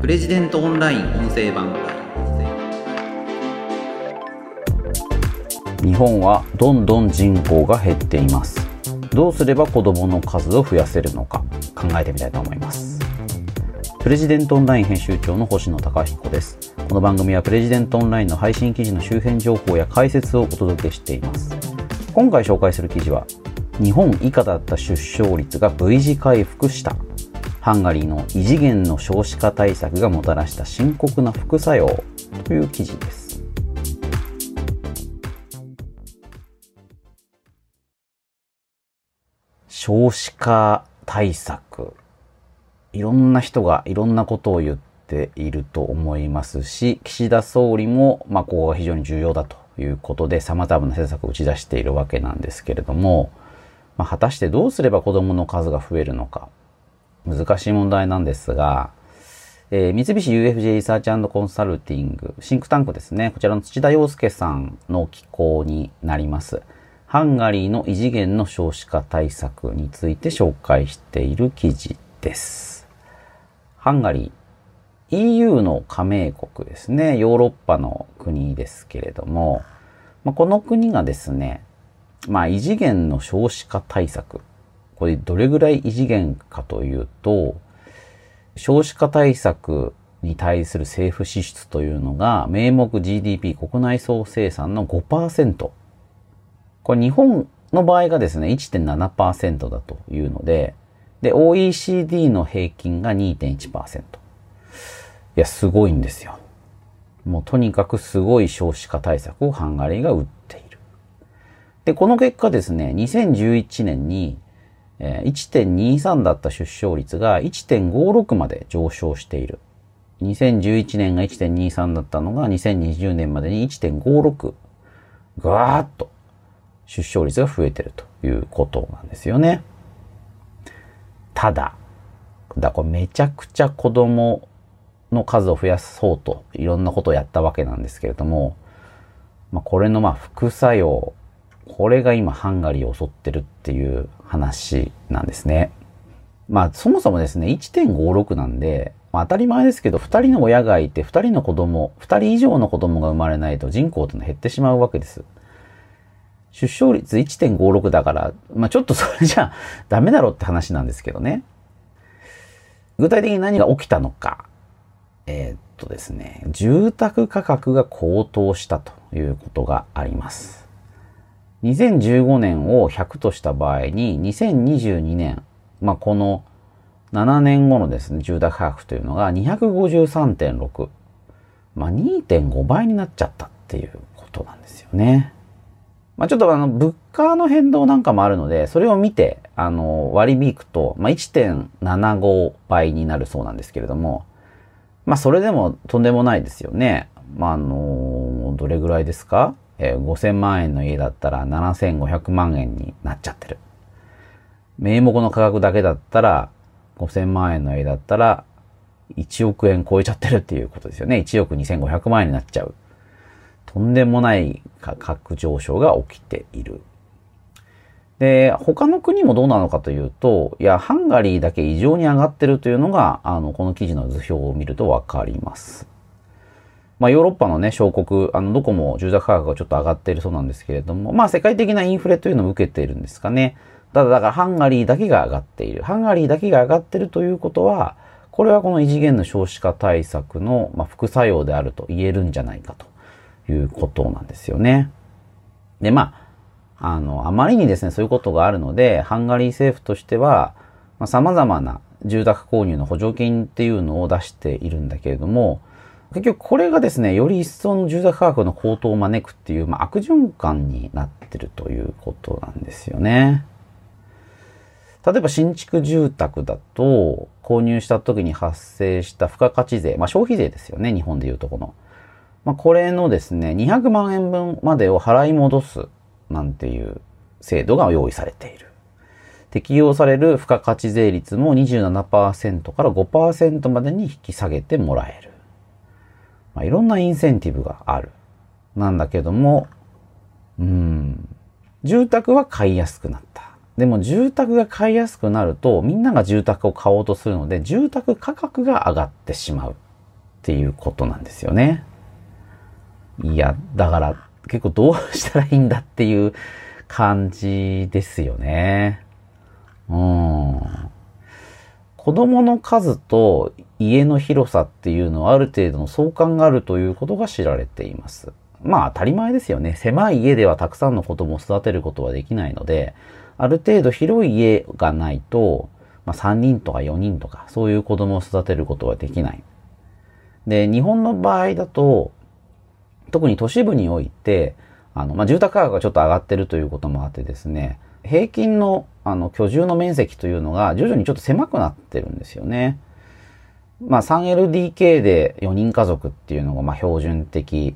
プレジデントオンライン音声版。日本はどんどん人口が減っています。どうすれば子供の数を増やせるのか考えてみたいと思います。プレジデントオンライン編集長の星野貴彦です。この番組はプレジデントオンラインの配信記事の周辺情報や解説をお届けしています。今回紹介する記事は日本以下だった出生率が V 字回復した。ハンガリーの異次元の少子化対策がもたらした深刻な副作用という記事です。少子化対策。いろんな人がいろんなことを言っていると思いますし岸田総理も、まあ、ここが非常に重要だということで様々な政策を打ち出しているわけなんですけれども、まあ、果たしてどうすれば子供の数が増えるのか。難しい問題なんですが、えー、三菱 UFJ リサーチコンサルティング、シンクタンクですね。こちらの土田洋介さんの寄稿になります。ハンガリーの異次元の少子化対策について紹介している記事です。ハンガリー、EU の加盟国ですね。ヨーロッパの国ですけれども、まあ、この国がですね、まあ異次元の少子化対策。これどれぐらい異次元かというと、少子化対策に対する政府支出というのが、名目 GDP 国内総生産の5%。これ日本の場合がですね、1.7%だというので、で、OECD の平均が2.1%。いや、すごいんですよ。もうとにかくすごい少子化対策をハンガリーが打っている。で、この結果ですね、2011年に1.23だった出生率が1.56まで上昇している。2011年が1.23だったのが2020年までに1.56。ガーッと出生率が増えてるということなんですよね。ただ、だこれめちゃくちゃ子供の数を増やそうといろんなことをやったわけなんですけれども、まあ、これのまあ副作用これが今ハンガリーを襲ってるっていう話なんですね。まあそもそもですね、1.56なんで、まあ、当たり前ですけど、2人の親がいて、2人の子供、2人以上の子供が生まれないと人口ってのは減ってしまうわけです。出生率1.56だから、まあちょっとそれじゃ ダメだろって話なんですけどね。具体的に何が起きたのか。えー、っとですね、住宅価格が高騰したということがあります。2015年を100とした場合に、2022年、まあ、この7年後のですね、住宅価格というのが253.6。まあ、2.5倍になっちゃったっていうことなんですよね。まあ、ちょっとあの、物価の変動なんかもあるので、それを見て、あの、割り引くと、まあ、1.75倍になるそうなんですけれども、まあ、それでもとんでもないですよね。まあ、あの、どれぐらいですか？え、5000万円の家だったら7500万円になっちゃってる。名目の価格だけだったら5000万円の家だったら1億円超えちゃってるっていうことですよね。1億2500万円になっちゃう。とんでもない価格上昇が起きている。で、他の国もどうなのかというと、いや、ハンガリーだけ異常に上がってるというのが、あの、この記事の図表を見るとわかります。まあ、ヨーロッパのね、小国、あの、どこも住宅価格がちょっと上がっているそうなんですけれども、まあ、世界的なインフレというのを受けているんですかね。ただ、だからハンガリーだけが上がっている。ハンガリーだけが上がっているということは、これはこの異次元の少子化対策の、ま、副作用であると言えるんじゃないかということなんですよね。で、まあ、あの、あまりにですね、そういうことがあるので、ハンガリー政府としては、まあ、様々な住宅購入の補助金っていうのを出しているんだけれども、結局これがですね、より一層の住宅価格の高騰を招くっていう、まあ、悪循環になってるということなんですよね。例えば新築住宅だと、購入した時に発生した付加価値税、まあ消費税ですよね、日本でいうとこの。まあこれのですね、200万円分までを払い戻すなんていう制度が用意されている。適用される付加価値税率も27%から5%までに引き下げてもらえる。まあ、いろんなインセンティブがある。なんだけども、うん、住宅は買いやすくなった。でも住宅が買いやすくなると、みんなが住宅を買おうとするので、住宅価格が上がってしまう。っていうことなんですよね。いや、だから結構どうしたらいいんだっていう感じですよね。うん。子供の数と家の広さっていうのはある程度の相関があるということが知られています。まあ当たり前ですよね。狭い家ではたくさんの子供を育てることはできないので、ある程度広い家がないと、まあ3人とか4人とかそういう子供を育てることはできない。で、日本の場合だと、特に都市部において、あの、まあ、住宅価格がちょっと上がってるということもあってですね、平均のあの居住の面積というのが徐々にちょっと狭くなってるんですよね。まあ 3LDK で4人家族っていうのがまあ標準的、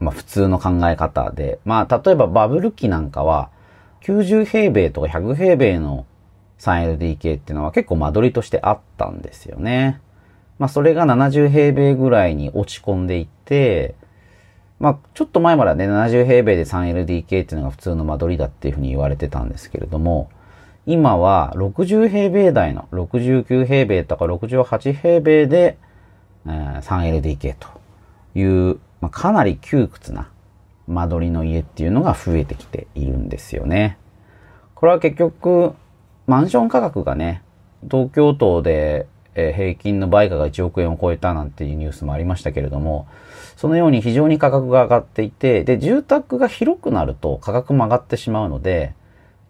まあ普通の考え方で、まあ例えばバブル期なんかは90平米とか100平米の 3LDK っていうのは結構間取りとしてあったんですよね。まあそれが70平米ぐらいに落ち込んでいって、まあ、ちょっと前まではね、70平米で 3LDK っていうのが普通の間取りだっていうふうに言われてたんですけれども、今は60平米台の69平米とか68平米で、えー、3LDK という、まあ、かなり窮屈な間取りの家っていうのが増えてきているんですよね。これは結局、マンション価格がね、東京都で平均の売価が1億円を超えたなんていうニュースもありましたけれども、そのように非常に価格が上がっていて、で、住宅が広くなると価格も上がってしまうので、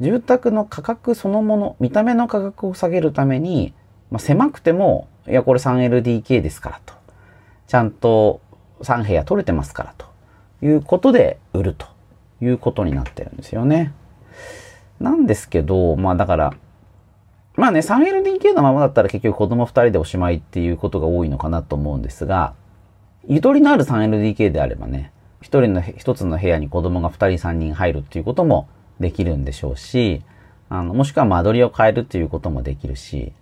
住宅の価格そのもの、見た目の価格を下げるために、まあ、狭くても、いや、これ 3LDK ですからと。ちゃんと3部屋取れてますからということで売るということになってるんですよね。なんですけど、まあだから、まあね、3LDK のままだったら結局子供2人でおしまいっていうことが多いのかなと思うんですが、ゆとりのある 3LDK であればね、一人の、一つの部屋に子供が2人3人入るっていうこともできるんでしょうし、あの、もしくは間取りを変えるっていうこともできるし、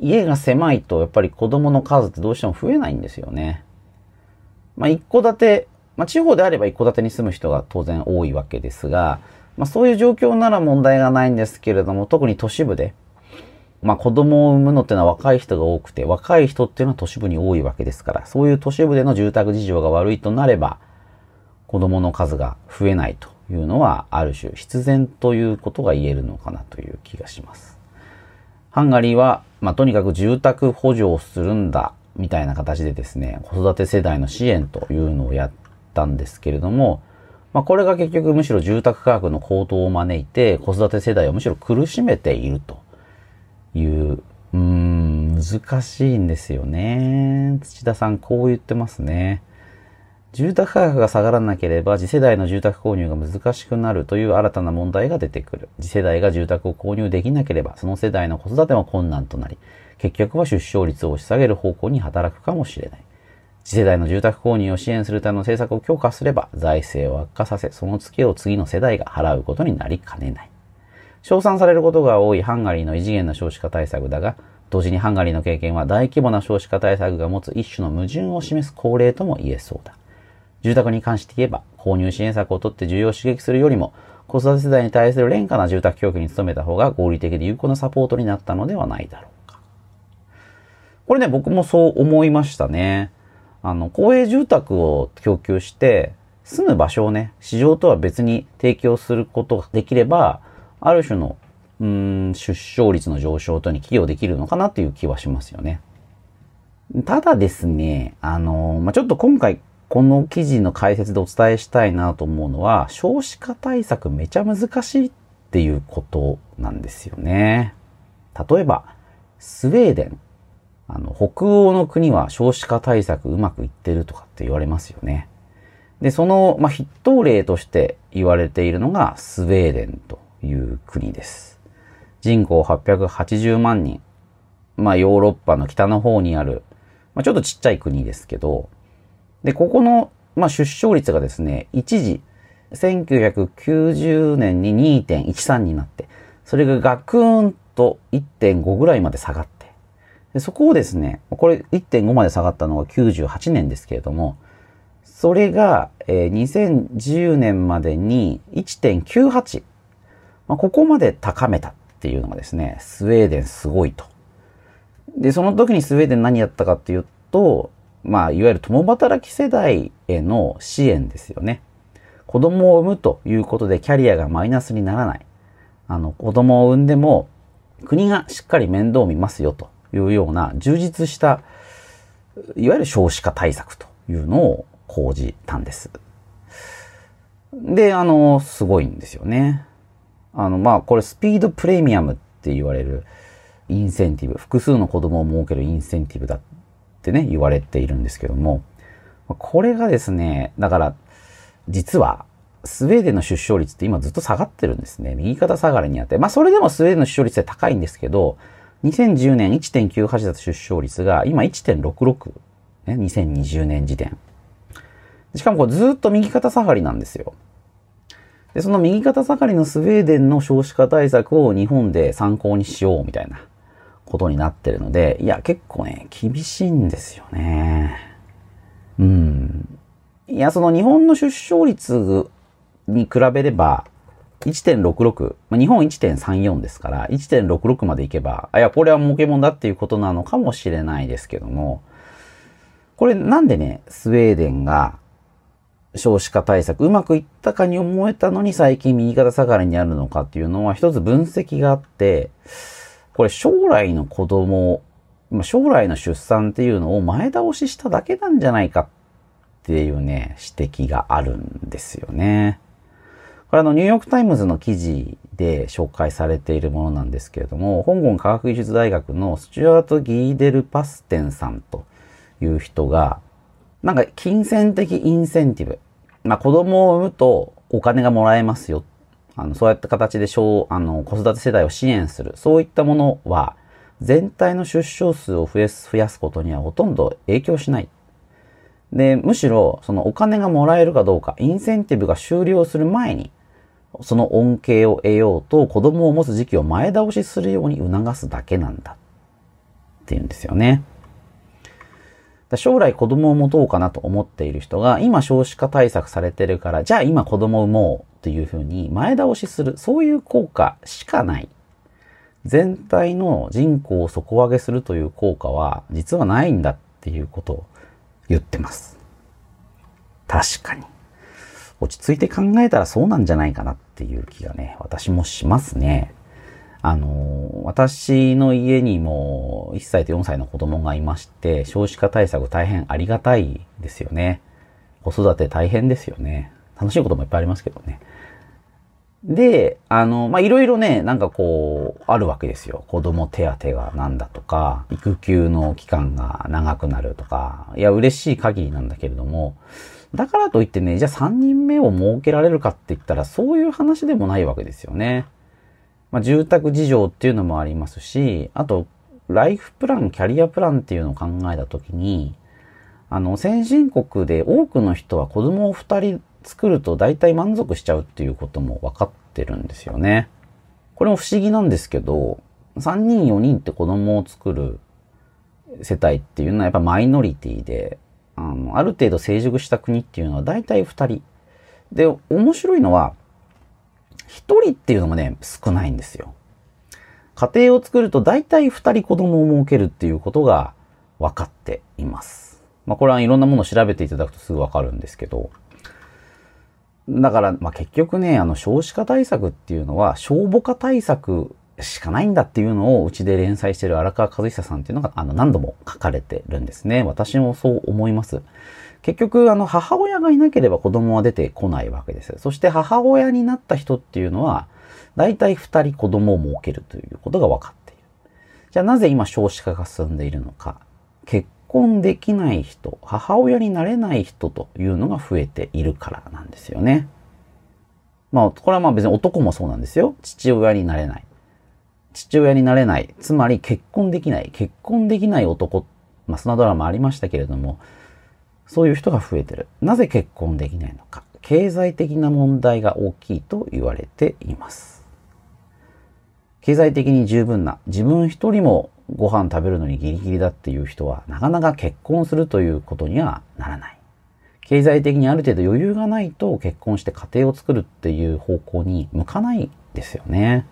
家が狭いとやっぱり子供の数ってどうしても増えないんですよね。まあ一戸建て、まあ地方であれば一戸建てに住む人が当然多いわけですが、まあそういう状況なら問題がないんですけれども、特に都市部で、まあ子供を産むのっていうのは若い人が多くて、若い人っていうのは都市部に多いわけですから、そういう都市部での住宅事情が悪いとなれば、子供の数が増えないというのは、ある種必然ということが言えるのかなという気がします。ハンガリーは、まあとにかく住宅補助をするんだ、みたいな形でですね、子育て世代の支援というのをやったんですけれども、まあこれが結局むしろ住宅価格の高騰を招いて、子育て世代をむしろ苦しめているという、うーん、難しいんですよね。土田さん、こう言ってますね。住宅価格が下がらなければ次世代の住宅購入が難しくなるという新たな問題が出てくる。次世代が住宅を購入できなければ、その世代の子育ても困難となり、結局は出生率を押し下げる方向に働くかもしれない。次世代の住宅購入を支援するための政策を強化すれば、財政を悪化させ、そのツケを次の世代が払うことになりかねない。称賛されることが多いハンガリーの異次元な少子化対策だが、同時にハンガリーの経験は大規模な少子化対策が持つ一種の矛盾を示す恒例とも言えそうだ。住宅に関して言えば、購入支援策をとって需要を刺激するよりも、子育て世代に対する廉価な住宅供給に努めた方が合理的で有効なサポートになったのではないだろうか。これね、僕もそう思いましたね。あの、公営住宅を供給して、住む場所をね、市場とは別に提供することができれば、ある種の、うん、出生率の上昇とに寄与できるのかなという気はしますよね。ただですね、あの、まあ、ちょっと今回この記事の解説でお伝えしたいなと思うのは、少子化対策めちゃ難しいっていうことなんですよね。例えば、スウェーデン。あの、北欧の国は少子化対策うまくいってるとかって言われますよね。で、その、まあ、筆頭例として言われているのがスウェーデンという国です。人口880万人。まあヨーロッパの北の方にある、まあちょっとちっちゃい国ですけど、で、ここの、まあ出生率がですね、一時、1990年に2.13になって、それがガクーンと1.5ぐらいまで下がって、でそこをですね、これ1.5まで下がったのが98年ですけれども、それが、えー、2010年までに1.98まあ、ここまで高めたっていうのがですね、スウェーデンすごいと。で、その時にスウェーデン何やったかっていうと、まあ、いわゆる共働き世代への支援ですよね。子供を産むということでキャリアがマイナスにならない。あの、子供を産んでも国がしっかり面倒を見ますよというような充実した、いわゆる少子化対策というのを講じたんです。で、あの、すごいんですよね。あの、まあ、これスピードプレミアムって言われるインセンティブ、複数の子供を設けるインセンティブだってね、言われているんですけども、これがですね、だから、実は、スウェーデンの出生率って今ずっと下がってるんですね。右肩下がりにあって。まあそれでもスウェーデンの出生率って高いんですけど、2010年1.98だった出生率が今1.66。ね、2020年時点。しかもこれずっと右肩下がりなんですよ。で、その右肩下がりのスウェーデンの少子化対策を日本で参考にしようみたいなことになってるので、いや、結構ね、厳しいんですよね。うん。いや、その日本の出生率に比べれば、1.66、まあ、日本1.34ですから、1.66までいけば、いや、これは儲けもんだっていうことなのかもしれないですけども、これなんでね、スウェーデンが少子化対策うまくいったかに思えたのに最近右肩下がりにあるのかっていうのは一つ分析があって、これ将来の子供、将来の出産っていうのを前倒ししただけなんじゃないかっていうね、指摘があるんですよね。これあの、ニューヨークタイムズの記事で紹介されているものなんですけれども、香港科学技術大学のスチュアート・ギーデル・パステンさんという人が、なんか金銭的インセンティブ。まあ子供を産むとお金がもらえますよっ。あの、そうやった形で小、あの、子育て世代を支援する。そういったものは、全体の出生数を増やす、増やすことにはほとんど影響しない。で、むしろ、そのお金がもらえるかどうか、インセンティブが終了する前に、その恩恵を得ようと子供を持つ時期を前倒しするように促すだけなんだっていうんですよね。将来子供を持とうかなと思っている人が今少子化対策されてるからじゃあ今子供を産もうというふうに前倒しするそういう効果しかない。全体の人口を底上げするという効果は実はないんだっていうことを言ってます。確かに。落ち着いて考えたらそうなんじゃないかなっていう気がね、私もしますね。あの、私の家にも1歳と4歳の子供がいまして、少子化対策大変ありがたいですよね。子育て大変ですよね。楽しいこともいっぱいありますけどね。で、あの、ま、いろいろね、なんかこう、あるわけですよ。子供手当がなんだとか、育休の期間が長くなるとか、いや、嬉しい限りなんだけれども、だからといってね、じゃあ3人目を設けられるかって言ったら、そういう話でもないわけですよね。まあ、住宅事情っていうのもありますし、あと、ライフプラン、キャリアプランっていうのを考えたときに、あの、先進国で多くの人は子供を2人作ると大体満足しちゃうっていうことも分かってるんですよね。これも不思議なんですけど、3人4人って子供を作る世帯っていうのはやっぱマイノリティで、あの、ある程度成熟した国っていうのは大体2人。で、面白いのは、1人っていうのもね、少ないんですよ。家庭を作ると大体2人子供を設けるっていうことが分かっています。まあこれはいろんなものを調べていただくとすぐ分かるんですけど、だから、まあ、結局ね、あの、少子化対策っていうのは、消母化対策しかないんだっていうのを、うちで連載してる荒川和久さんっていうのが、あの、何度も書かれてるんですね。私もそう思います。結局、あの、母親がいなければ子供は出てこないわけです。そして母親になった人っていうのは、大体二人子供を設けるということが分かっている。じゃあなぜ今少子化が進んでいるのか。結婚できない人、母親になれない人というのが増えているからなんですよね。まあ、これはまあ別に男もそうなんですよ。父親になれない。父親になれない。つまり結婚できない。結婚できない男。まあ、そんなドラマありましたけれども、そういう人が増えてる。なぜ結婚できないのか。経済的な問題が大きいと言われています。経済的に十分な、自分一人もご飯食べるのにギリギリだっていう人は、なかなか結婚するということにはならない。経済的にある程度余裕がないと結婚して家庭を作るっていう方向に向かないですよね。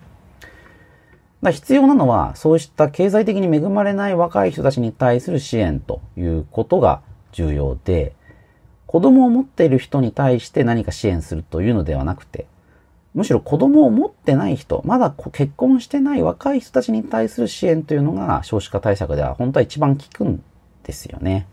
だ必要なのは、そうした経済的に恵まれない若い人たちに対する支援ということが重要で、子供を持っている人に対して何か支援するというのではなくて、むしろ子供を持ってない人、まだ結婚してない若い人たちに対する支援というのが少子化対策では本当は一番効くんですよね。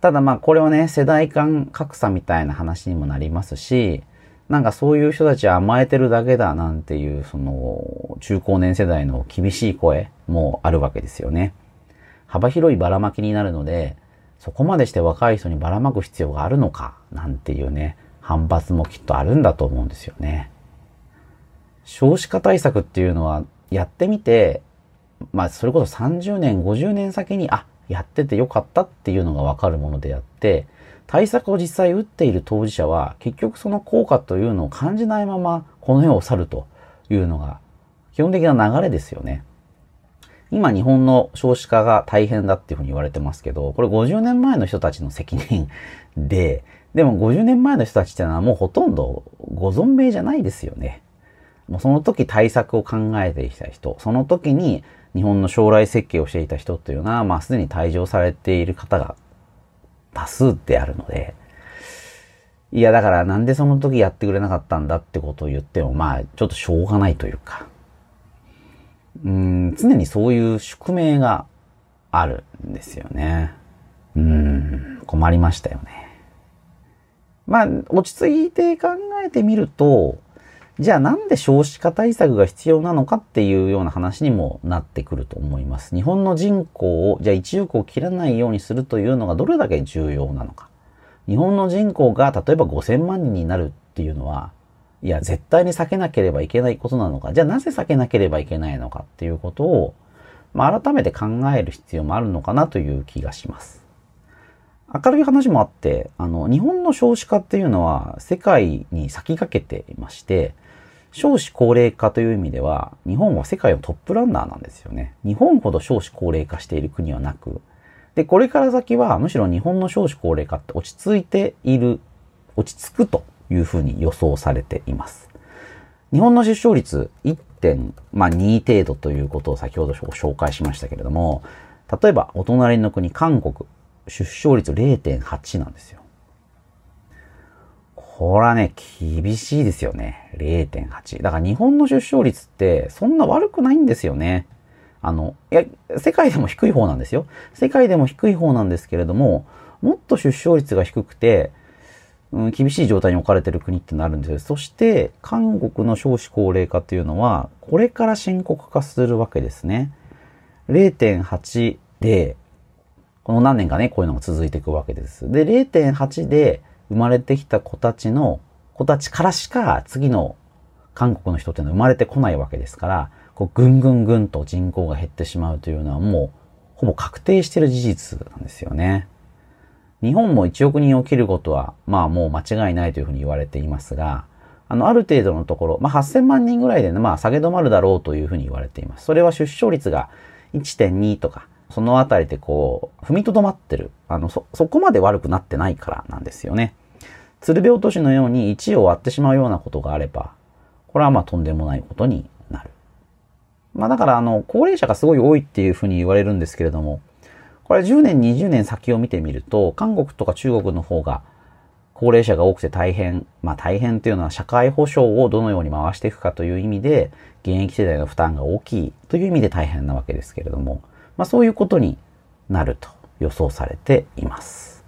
ただまあこれはね、世代間格差みたいな話にもなりますし、なんかそういう人たちは甘えてるだけだなんていう、その中高年世代の厳しい声もあるわけですよね。幅広いばらまきになるので、そこまでして若い人にばらまく必要があるのか、なんていうね、反発もきっとあるんだと思うんですよね。少子化対策っていうのは、やってみて、まあ、それこそ30年、50年先に、あ、やっててよかったっていうのがわかるものであって、対策を実際打っている当事者は、結局その効果というのを感じないまま、この世を去るというのが、基本的な流れですよね。今日本の少子化が大変だっていうふうに言われてますけど、これ50年前の人たちの責任で、でも50年前の人たちってのはもうほとんどご存命じゃないですよね。もうその時対策を考えていた人、その時に日本の将来設計をしていた人っていうのは、まあすでに退場されている方が多数であるので、いやだからなんでその時やってくれなかったんだってことを言っても、まあちょっとしょうがないというか、うん、常にそういう宿命があるんですよね。うん、困りましたよね。まあ、落ち着いて考えてみると、じゃあなんで少子化対策が必要なのかっていうような話にもなってくると思います。日本の人口を、じゃあ一億を切らないようにするというのがどれだけ重要なのか。日本の人口が例えば5000万人になるっていうのは、いや、絶対に避けなければいけないことなのか。じゃあなぜ避けなければいけないのかっていうことを、まあ、改めて考える必要もあるのかなという気がします。明るい話もあって、あの、日本の少子化っていうのは世界に先駆けていまして、少子高齢化という意味では、日本は世界のトップランナーなんですよね。日本ほど少子高齢化している国はなく、で、これから先はむしろ日本の少子高齢化って落ち着いている、落ち着くというふうに予想されています。日本の出生率1.2程度ということを先ほど紹介しましたけれども、例えばお隣の国韓国、出生率0.8なんですよ。これはね、厳しいですよね。0.8。だから日本の出生率ってそんな悪くないんですよね。あの、いや、世界でも低い方なんですよ。世界でも低い方なんですけれども、もっと出生率が低くて、うん、厳しい状態に置かれてる国ってなるんですよ。そして、韓国の少子高齢化っていうのは、これから深刻化するわけですね。0.8で、この何年かね、こういうのが続いていくわけです。で、0.8で生まれてきた子たちの、子たちからしか次の韓国の人っていうのは生まれてこないわけですから、こうぐんぐんぐんと人口が減ってしまうというのはもう、ほぼ確定してる事実なんですよね。日本も1億人を切ることは、まあもう間違いないというふうに言われていますが、あの、ある程度のところ、まあ8000万人ぐらいでね、まあ下げ止まるだろうというふうに言われています。それは出生率が1.2とか、そのあたりでこう、踏みとどまってる。あの、そ、そこまで悪くなってないからなんですよね。鶴瓶落としのように1を割ってしまうようなことがあれば、これはまあとんでもないことになる。まあだからあの、高齢者がすごい多いっていうふうに言われるんですけれども、これ10年、20年先を見てみると、韓国とか中国の方が高齢者が多くて大変、まあ大変っていうのは社会保障をどのように回していくかという意味で、現役世代の負担が大きいという意味で大変なわけですけれども、まあそういうことになると予想されています。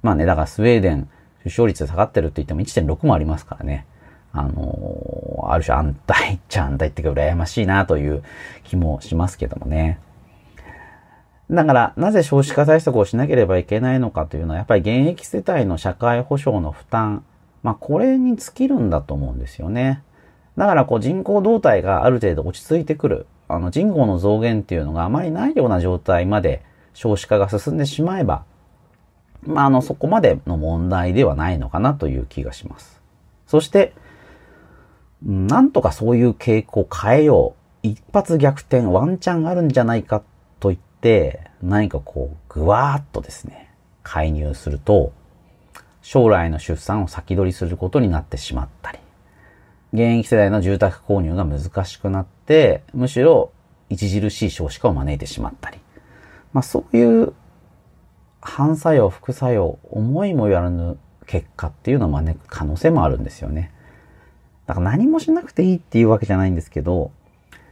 まあね、だからスウェーデン、出生率下がってるって言っても1.6もありますからね。あのー、ある種安泰っちゃ安泰っていうか羨ましいなという気もしますけどもね。だから、なぜ少子化対策をしなければいけないのかというのは、やっぱり現役世帯の社会保障の負担、まあ、これに尽きるんだと思うんですよね。だから、こう、人口動態がある程度落ち着いてくる。あの、人口の増減っていうのがあまりないような状態まで少子化が進んでしまえば、まあ、あの、そこまでの問題ではないのかなという気がします。そして、なんとかそういう傾向を変えよう。一発逆転、ワンチャンあるんじゃないかと言って、何かこう、ぐわーっとですね、介入すると、将来の出産を先取りすることになってしまったり、現役世代の住宅購入が難しくなって、むしろ著しい少子化を招いてしまったり、まあそういう反作用、副作用、思いもよらぬ結果っていうのを招く可能性もあるんですよね。だから何もしなくていいっていうわけじゃないんですけど、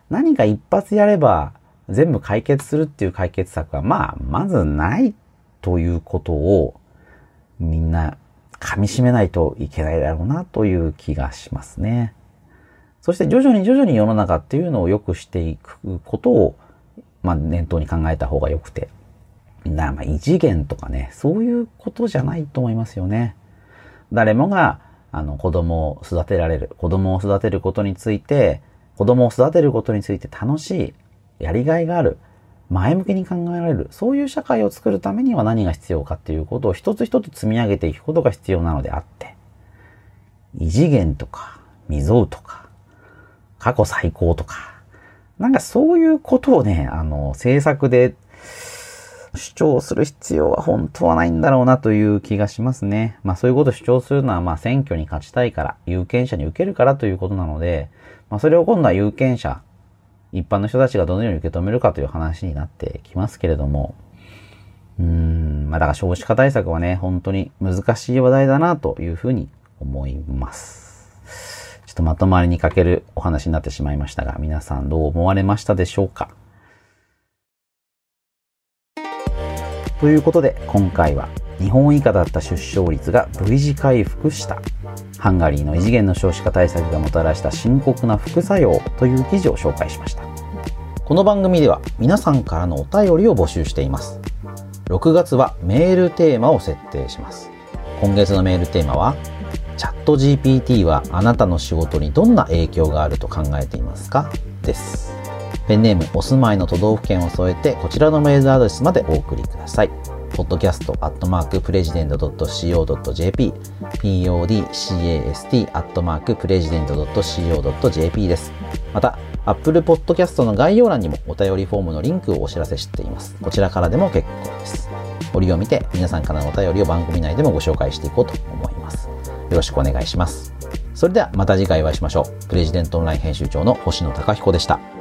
何か一発やれば全部解決するっていう解決策は、まあ、まずないということをみんな噛み締めないといけないだろうなという気がしますね。そして徐々に徐々に世の中っていうのを良くしていくことを、まあ、念頭に考えた方が良くて。な、まあ、異次元とかね、そういうことじゃないと思いますよね。誰もが、あの、子供を育てられる。子供を育てることについて、子供を育てることについて楽しい、やりがいがある、前向きに考えられる、そういう社会を作るためには何が必要かっていうことを一つ一つ積み上げていくことが必要なのであって、異次元とか、未曾有とか、過去最高とか、なんかそういうことをね、あの、政策で主張する必要は本当はないんだろうなという気がしますね。まあそういうことを主張するのはまあ選挙に勝ちたいから、有権者に受けるからということなので、まあそれを今度は有権者、一般の人たちがどのように受け止めるかという話になってきますけれども、うーん、まあだから少子化対策はね、本当に難しい話題だなというふうに思います。ちょっとまとまりに欠けるお話になってしまいましたが、皆さんどう思われましたでしょうか？ということで今回は日本以下だった出生率が V 字回復した。ハンガリーの異次元の少子化対策がもたらした深刻な副作用という記事を紹介しました。この番組では皆さんからのお便りを募集しています。6月はメールテーマを設定します。今月のメールテーマはチャット GPT はあなたの仕事にどんな影響があると考えていますか？です。ペンネーム、お住まいの都道府県を添えて、こちらのメールアドレスまでお送りください。podcast.president.co.jp podcast.president.co.jp です。また、Apple Podcast の概要欄にもお便りフォームのリンクをお知らせしています。こちらからでも結構です。折を見て皆さんからのお便りを番組内でもご紹介していこうと思います。よろしくお願いします。それではまた次回お会いしましょう。プレジデントオンライン編集長の星野貴彦でした。